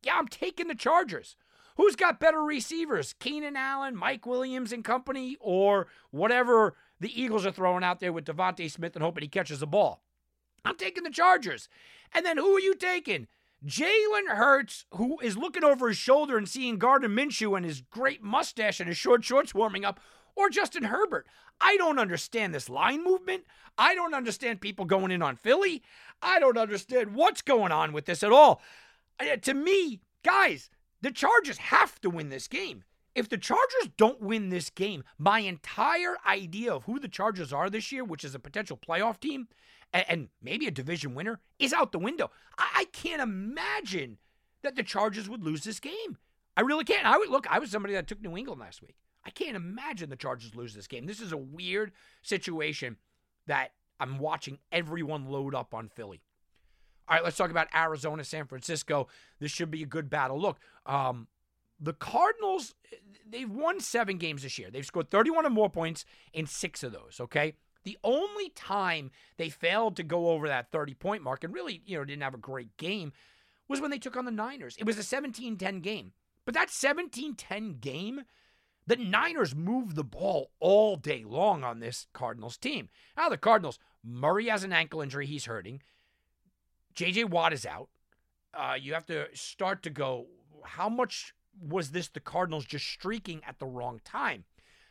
Yeah, I'm taking the Chargers. Who's got better receivers? Keenan Allen, Mike Williams and company, or whatever the Eagles are throwing out there with DeVonta Smith and hoping he catches the ball? I'm taking the Chargers. And then who are you taking? Jalen Hurts, who is looking over his shoulder and seeing Gardner Minshew and his great mustache and his short shorts warming up, or Justin Herbert. I don't understand this line movement. I don't understand people going in on Philly. I don't understand what's going on with this at all. Uh, to me, guys, the Chargers have to win this game. If the Chargers don't win this game, my entire idea of who the Chargers are this year, which is a potential playoff team and, maybe a division winner, is out the window. I can't imagine that the Chargers would lose this game. I really can't. I would look. I was somebody that took New England last week. I can't imagine the Chargers lose this game. This is a weird situation that I'm watching everyone load up on Philly. All right, let's talk about Arizona, San Francisco. This should be a good battle. Look, um, the Cardinals, they've won seven games this year. They've scored 31 or more points in six of those, okay? The only time they failed to go over that 30 point mark and really, you know, didn't have a great game was when they took on the Niners. It was a 17 10 game. But that 17 10 game the Niners moved the ball all day long on this Cardinals team. Now, the Cardinals, Murray has an ankle injury. He's hurting. JJ Watt is out. Uh, you have to start to go, how much was this the Cardinals just streaking at the wrong time?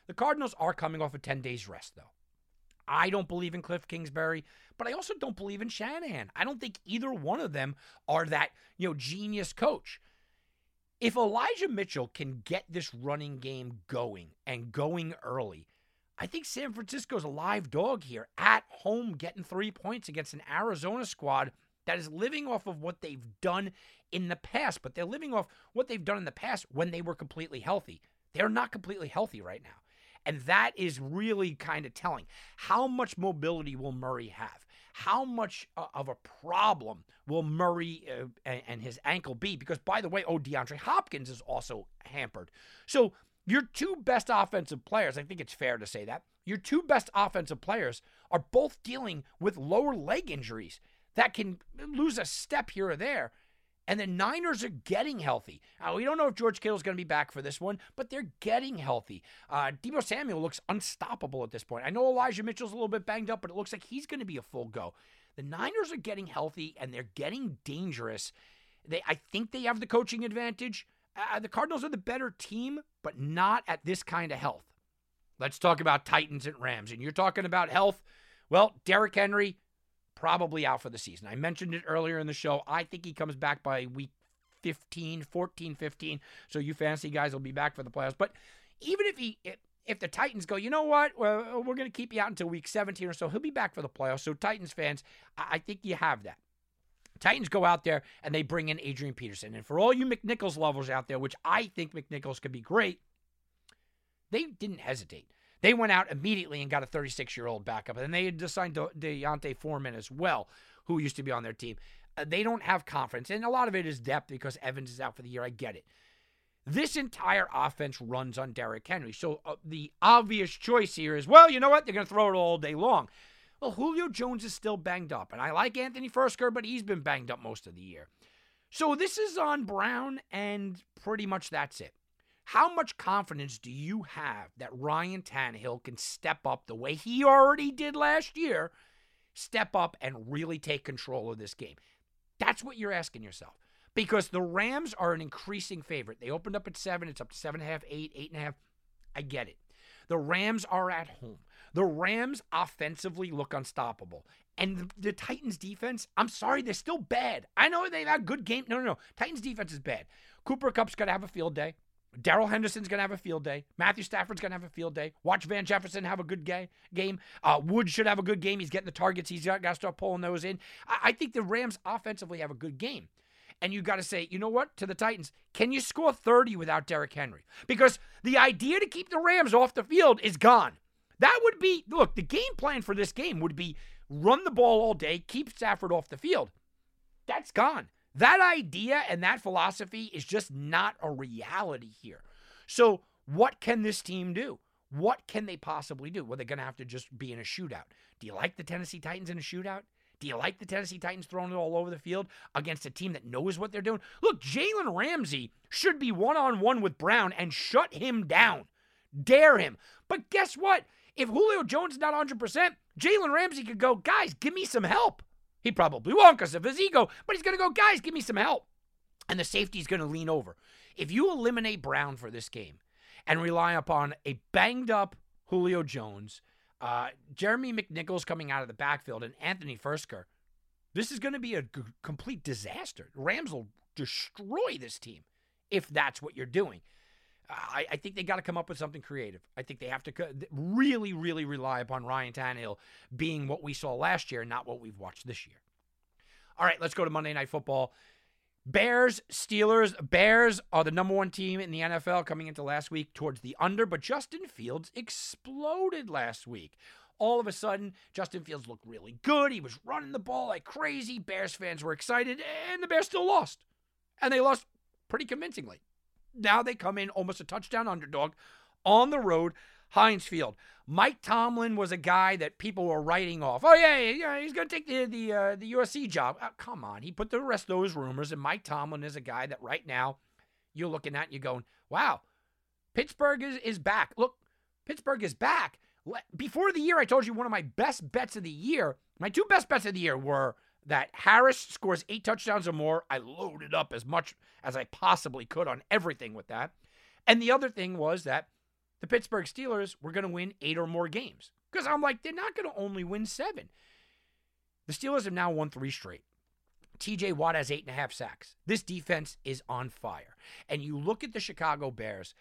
The Cardinals are coming off a 10 days rest, though. I don't believe in Cliff Kingsbury, but I also don't believe in Shanahan. I don't think either one of them are that, you know, genius coach. If Elijah Mitchell can get this running game going and going early, I think San Francisco's a live dog here at home getting three points against an Arizona squad that is living off of what they've done in the past, but they're living off what they've done in the past when they were completely healthy. They're not completely healthy right now. And that is really kind of telling. How much mobility will Murray have? How much uh, of a problem will Murray uh, and, and his ankle be? Because, by the way, oh, DeAndre Hopkins is also hampered. So, your two best offensive players, I think it's fair to say that, your two best offensive players are both dealing with lower leg injuries that can lose a step here or there. And the Niners are getting healthy. Now, we don't know if George Kittle is going to be back for this one, but they're getting healthy. Uh, Deebo Samuel looks unstoppable at this point. I know Elijah Mitchell's a little bit banged up, but it looks like he's going to be a full go. The Niners are getting healthy and they're getting dangerous. They, I think they have the coaching advantage. Uh, the Cardinals are the better team, but not at this kind of health. Let's talk about Titans and Rams. And you're talking about health. Well, Derrick Henry, probably out for the season. I mentioned it earlier in the show. I think he comes back by week 15, 14, 15. So you fancy guys will be back for the playoffs. But even if he if the Titans go, you know what, well, we're going to keep you out until week 17 or so, he'll be back for the playoffs. So Titans fans, I think you have that. Titans go out there and they bring in Adrian Peterson. And for all you McNichols lovers out there, which I think McNichols could be great, they didn't hesitate. They went out immediately and got a 36 year old backup. And they had assigned De- D'Onta Foreman as well, who used to be on their team. Uh, they don't have confidence. And a lot of it is depth because Evans is out for the year. I get it. This entire offense runs on Derrick Henry. So uh, the obvious choice here is, well, you know what? They're going to throw it all day long. Well, Julio Jones is still banged up, and I like Anthony Firkser, but he's been banged up most of the year. So this is on Brown, and pretty much that's it. How much confidence do you have that Ryan Tannehill can step up the way he already did last year, step up and really take control of this game? That's what you're asking yourself. Because the Rams are an increasing favorite. They opened up at seven, it's up to seven and a half, eight, eight and a half. I get it. The Rams are at home. The Rams offensively look unstoppable. And the, the, Titans defense, I'm sorry, they're still bad. I know they've had good game. No, no, no. Titans defense is bad. Cooper Kupp's got to have a field day. Darrell Henderson's going to have a field day. Matthew Stafford's going to have a field day. Watch Van Jefferson have a good ga- game. Uh, Wood should have a good game. He's getting the targets. He's got, got to start pulling those in. I, I think the Rams offensively have a good game. And you got to say, you know what, to the Titans, can you score 30 without Derrick Henry? Because the idea to keep the Rams off the field is gone. That would be, look, the game plan for this game would be run the ball all day, keep Stafford off the field. That's gone. That idea and that philosophy is just not a reality here. So, what can this team do? What can they possibly do? Well, they're going to have to just be in a shootout. Do you like the Tennessee Titans in a shootout? Do you like the Tennessee Titans throwing it all over the field against a team that knows what they're doing? Look, Jalen Ramsey should be one on one with Brown and shut him down. Dare him. But guess what? If Julio Jones is not 100%, Jalen Ramsey could go, guys, give me some help. He probably won't because of his ego, but he's going to go, guys, give me some help. And the safety's going to lean over. If you eliminate Brown for this game and rely upon a banged up Julio Jones, uh, Jeremy McNichols coming out of the backfield, and Anthony Firkser, this is going to be a g- complete disaster. Rams will destroy this team if that's what you're doing. I, I, think they got to come up with something creative. I think they have to really, really rely upon Ryan Tannehill being what we saw last year, not what we've watched this year. All right, let's go to Monday Night Football. Bears, Steelers. Bears are the number one team in the NFL coming into last week towards the under, but Justin Fields exploded last week. All of a sudden, Justin Fields looked really good. He was running the ball like crazy. Bears fans were excited, and the Bears still lost. And they lost pretty convincingly. Now they come in almost a touchdown underdog on the road, Heinz Field. Mike Tomlin was a guy that people were writing off. Oh yeah, yeah, he's going to take the the uh, the USC job. Oh, come on, he put the rest of those rumors. And Mike Tomlin is a guy that right now you're looking at and you're going, wow, Pittsburgh is is back. Look, Pittsburgh is back. Before the year, I told you one of my best bets of the year. My two best bets of the year were that Harris scores eight touchdowns or more. I loaded up as much as I possibly could on everything with that. And the other thing was that the Pittsburgh Steelers were going to win eight or more games. Because I'm like, they're not going to only win seven. The Steelers have now won three straight. TJ Watt has eight and a half sacks. This defense is on fire. And you look at the Chicago Bears,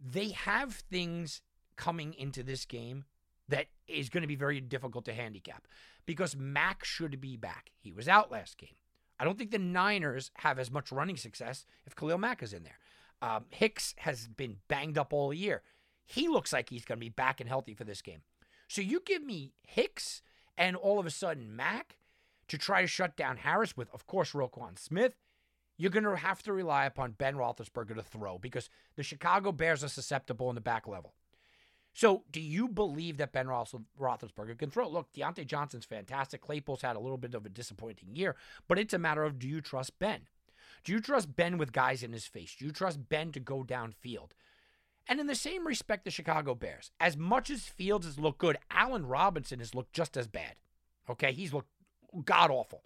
they have things coming into this game that is going to be very difficult to handicap because Mack should be back. He was out last game. I don't think the Niners have as much running success if Khalil Mack is in there. Um, Hicks has been banged up all year. He looks like he's going to be back and healthy for this game. So you give me Hicks and all of a sudden Mack to try to shut down Harris with, of course, Roquan Smith. You're going to have to rely upon Ben Roethlisberger to throw because the Chicago Bears are susceptible in the back level. So, do you believe that Ben Roethlisberger can throw? Look, Diontae Johnson's fantastic. Claypool's had a little bit of a disappointing year, but it's a matter of do you trust Ben? Do you trust Ben with guys in his face? Do you trust Ben to go downfield? And in the same respect, the Chicago Bears, as much as Fields has looked good, Allen Robinson has looked just as bad. Okay, he's looked god awful.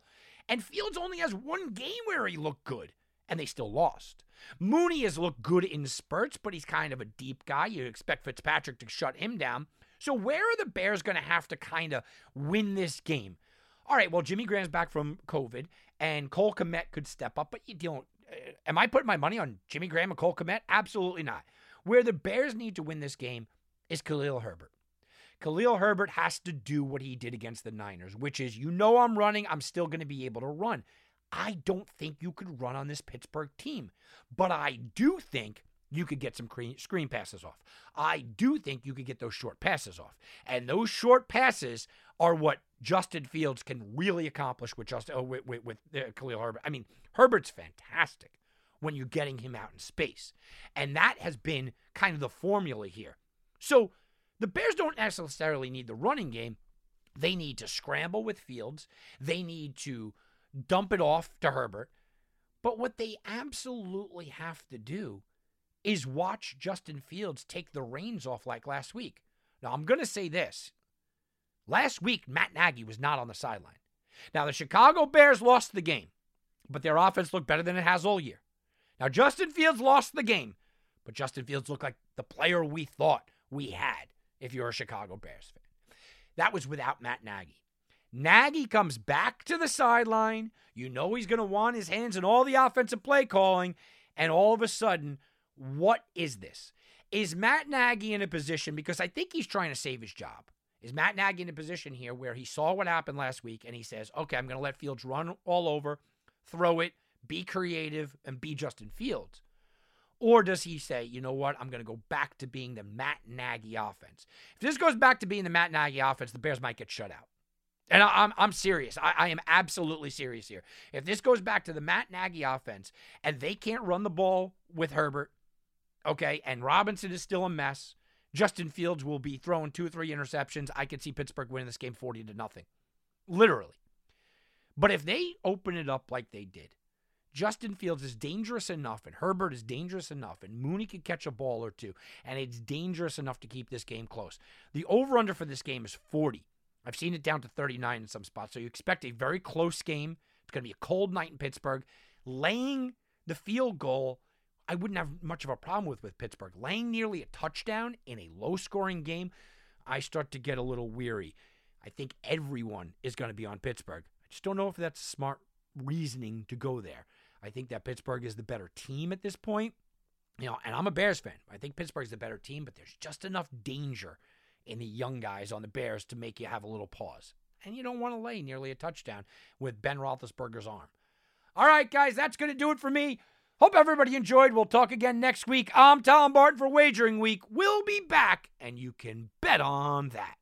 And Fields only has one game where he looked good, and they still lost. Mooney has looked good in spurts, but he's kind of a deep guy. You expect Fitzpatrick to shut him down. So where are the Bears going to have to kind of win this game? All right, well, Jimmy Graham's back from COVID, and Cole Kmet could step up, but you don't. Uh, am I putting my money on Jimmy Graham and Cole Kmet? Absolutely not. Where the Bears need to win this game is Khalil Herbert. Khalil Herbert has to do what he did against the Niners, which is, you know, I'm running, I'm still going to be able to run. I don't think you could run on this Pittsburgh team, but I do think you could get some screen passes off. I do think you could get those short passes off. And those short passes are what Justin Fields can really accomplish with just oh, with, with, with uh, Khalil Herbert. I mean, Herbert's fantastic when you're getting him out in space. And that has been kind of the formula here. So the Bears don't necessarily need the running game. They need to scramble with Fields. They need to dump it off to Herbert. But what they absolutely have to do is watch Justin Fields take the reins off like last week. Now, I'm going to say this. Last week, Matt Nagy was not on the sideline. Now, the Chicago Bears lost the game, but their offense looked better than it has all year. Now, Justin Fields lost the game, but Justin Fields looked like the player we thought we had if you're a Chicago Bears fan. That was without Matt Nagy. Nagy comes back to the sideline. You know he's going to want his hands in all the offensive play calling. And all of a sudden, what is this? Is Matt Nagy in a position, because I think he's trying to save his job, is Matt Nagy in a position here where he saw what happened last week and he says, okay, I'm going to let Fields run all over, throw it, be creative, and be Justin Fields? Or does he say, you know what, I'm going to go back to being the Matt Nagy offense? If this goes back to being the Matt Nagy offense, the Bears might get shut out. And I, am I'm serious. I, I am absolutely serious here. If this goes back to the Matt Nagy offense and they can't run the ball with Herbert, okay, and Robinson is still a mess, Justin Fields will be throwing two or three interceptions. I could see Pittsburgh winning this game 40 to nothing. Literally. But if they open it up like they did, Justin Fields is dangerous enough, and Herbert is dangerous enough, and Mooney could catch a ball or two, and it's dangerous enough to keep this game close. The over under for this game is 40. I've seen it down to 39 in some spots. So you expect a very close game. It's going to be a cold night in Pittsburgh. Laying the field goal, I wouldn't have much of a problem with with Pittsburgh. Laying nearly a touchdown in a low scoring game, I start to get a little weary. I think everyone is going to be on Pittsburgh. I just don't know if that's smart reasoning to go there. I think that Pittsburgh is the better team at this point. You know, and I'm a Bears fan. I think Pittsburgh's the better team, but there's just enough danger in the young guys on the Bears to make you have a little pause. And you don't want to lay nearly a touchdown with Ben Roethlisberger's arm. All right, guys, that's going to do it for me. Hope everybody enjoyed. We'll talk again next week. I'm Tom Barton for Wagering Week. We'll be back, and you can bet on that.